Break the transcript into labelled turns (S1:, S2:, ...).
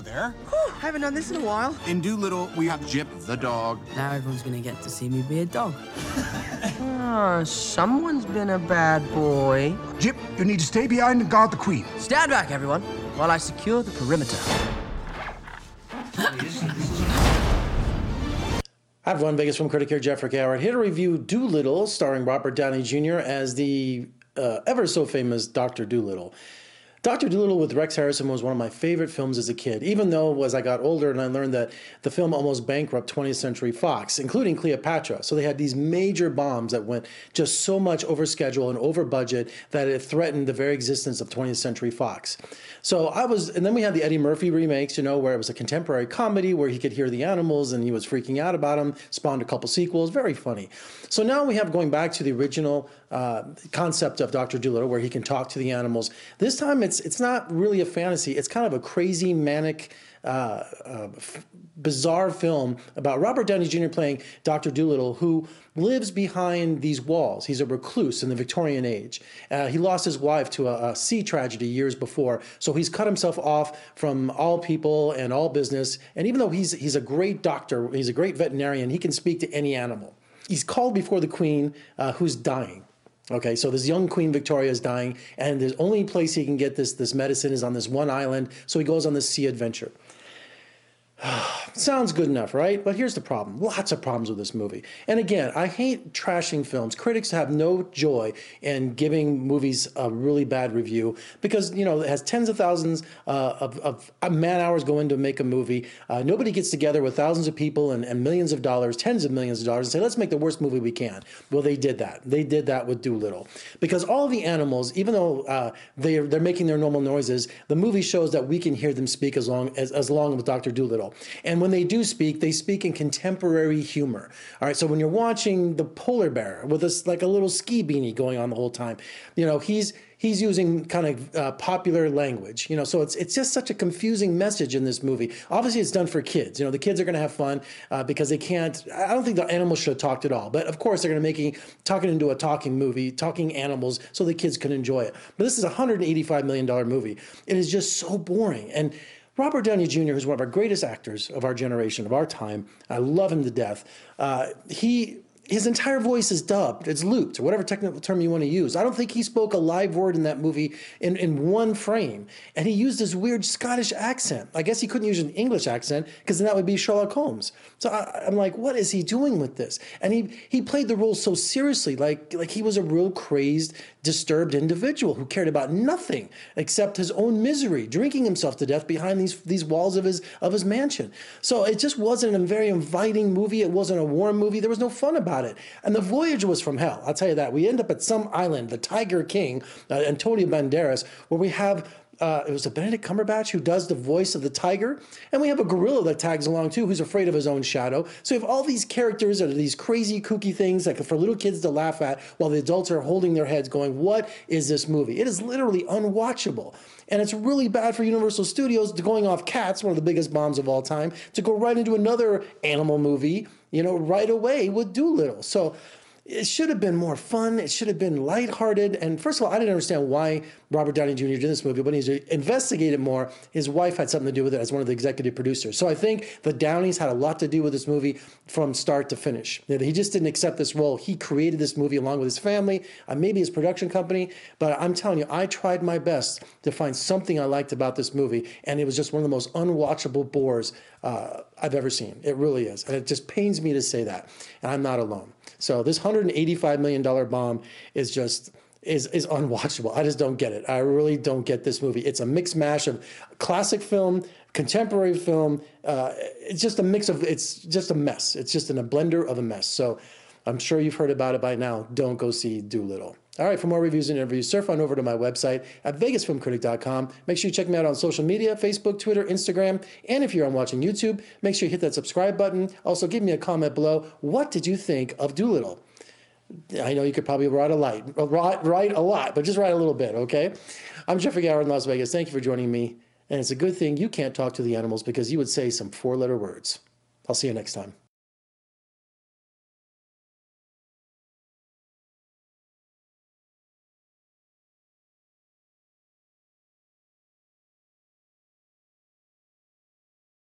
S1: Hello there.
S2: Whew, haven't done this in a while.
S1: In Dolittle, we have Jip the dog.
S3: Now everyone's gonna get to see me be a dog.
S2: Ah, someone's been a bad boy.
S4: Jip, you need to stay behind and guard the queen.
S3: Stand back, everyone, while I secure the perimeter.
S5: Hi everyone, Vegas film critic here, Jeffrey Howard, here to review Dolittle, starring Robert Downey Jr. as the uh, ever so famous Dr. Dolittle. Dr. Dolittle with Rex Harrison was one of my favorite films as a kid, even though as I got older and I learned that the film almost bankrupt 20th Century Fox, including Cleopatra. So they had these major bombs that went just so much over schedule and over budget that it threatened the very existence of 20th Century Fox. So I was, and then we had the Eddie Murphy remakes, you know, where it was a contemporary comedy where he could hear the animals and he was freaking out about them, spawned a couple sequels, very funny. So now we have going back to the original uh, concept of Dr. Dolittle where he can talk to the animals. This time it's it's not really a fantasy. It's kind of a crazy manic. Uh, uh, f- bizarre film about Robert Downey Jr. playing Dr. Dolittle, who lives behind these walls. He's a recluse in the Victorian age. Uh, he lost his wife to a, a, sea tragedy years before, so he's cut himself off from all people and all business. And even though he's he's a great doctor, he's a great veterinarian, he can speak to any animal. He's called before the queen, uh, who's dying. Okay, so this young Queen Victoria is dying, and the only place he can get this this medicine is on this one island. So he goes on this sea adventure. Sounds good enough, right? But here's the problem. Lots of problems with this movie. And again, I hate trashing films. Critics have no joy in giving movies a really bad review because, you know, it has tens of thousands uh, of, of, man hours go into make a movie. Uh, nobody gets together with thousands of people and, and, millions of dollars, tens of millions of dollars, and say, let's make the worst movie we can. Well, they did that. They did that with Dolittle. Because all the animals, even though uh, they're, they're making their normal noises, the movie shows that we can hear them speak as long as, as long with Dr. Dolittle. And when they do speak, they speak in contemporary humor. All right, so when you're watching the polar bear with this like a little ski beanie going on the whole time, you know, he's he's using kind of uh, popular language, you know. So it's it's just such a confusing message in this movie. Obviously, it's done for kids. You know, the kids are going to have fun uh, because they can't. I don't think the animals should have talked at all. But of course, they're going to make talking into a talking movie, talking animals, so the kids can enjoy it. But this is a 185 million dollar movie. It is just so boring and Robert Downey Jr., who's one of our greatest actors of our generation, of our time, I love him to death. Uh, he his entire voice is dubbed, it's looped, or whatever technical term you want to use. I don't think he spoke a live word in that movie in, in one frame. And he used his weird Scottish accent. I guess he couldn't use an English accent because then that would be Sherlock Holmes. So I, am like, what is he doing with this? And he he played the role so seriously, like like he was a real crazed, disturbed individual who cared about nothing except his own misery, drinking himself to death behind these these walls of his of his mansion. So it just wasn't a very inviting movie. It wasn't a warm movie. There was no fun about it it. And the voyage was from hell. I'll tell you that. We end up at some island, the Tiger King, uh, Antonio Banderas, where we have uh, it was a Benedict Cumberbatch who does the voice of the tiger, and we have a gorilla that tags along too, who's afraid of his own shadow. So we have all these characters that are these crazy, kooky things like for little kids to laugh at, while the adults are holding their heads, going, "What is this movie?" It is literally unwatchable, and it's really bad for Universal Studios to going off Cats, one of the biggest bombs of all time, to go right into another animal movie you know, right away with Dolittle. So it should have been more fun. It should have been lighthearted. And first of all, I didn't understand why Robert Downey Jr. did this movie. But when he's investigated more, his wife had something to do with it as one of the executive producers. So I think the Downeys had a lot to do with this movie from start to finish. He just didn't accept this role. He created this movie along with his family, uh, maybe his production company. But I'm telling you, I tried my best to find something I liked about this movie, and it was just one of the most unwatchable bores uh, I've ever seen. It really is, and it just pains me to say that. And I'm not alone. So this 185 million dollar bomb is just is is unwatchable. I just don't get it. I really don't get this movie. It's a mixed mash of classic film, contemporary film. Uh, it's just a mix of. It's just a mess. It's just in a blender of a mess. So I'm sure you've heard about it by now. Don't go see Dolittle. All right, for more reviews and interviews, surf on over to my website at vegasfilmcritic.com. Make sure you check me out on social media Facebook, Twitter, Instagram. And if you're on watching YouTube, make sure you hit that subscribe button. Also, give me a comment below. What did you think of Dolittle? I know you could probably write a light, write, write a lot, but just write a little bit, okay? I'm Jeffrey Howard in Las Vegas. Thank you for joining me. And it's a good thing you can't talk to the animals because you would say some four letter words. I'll see you next time.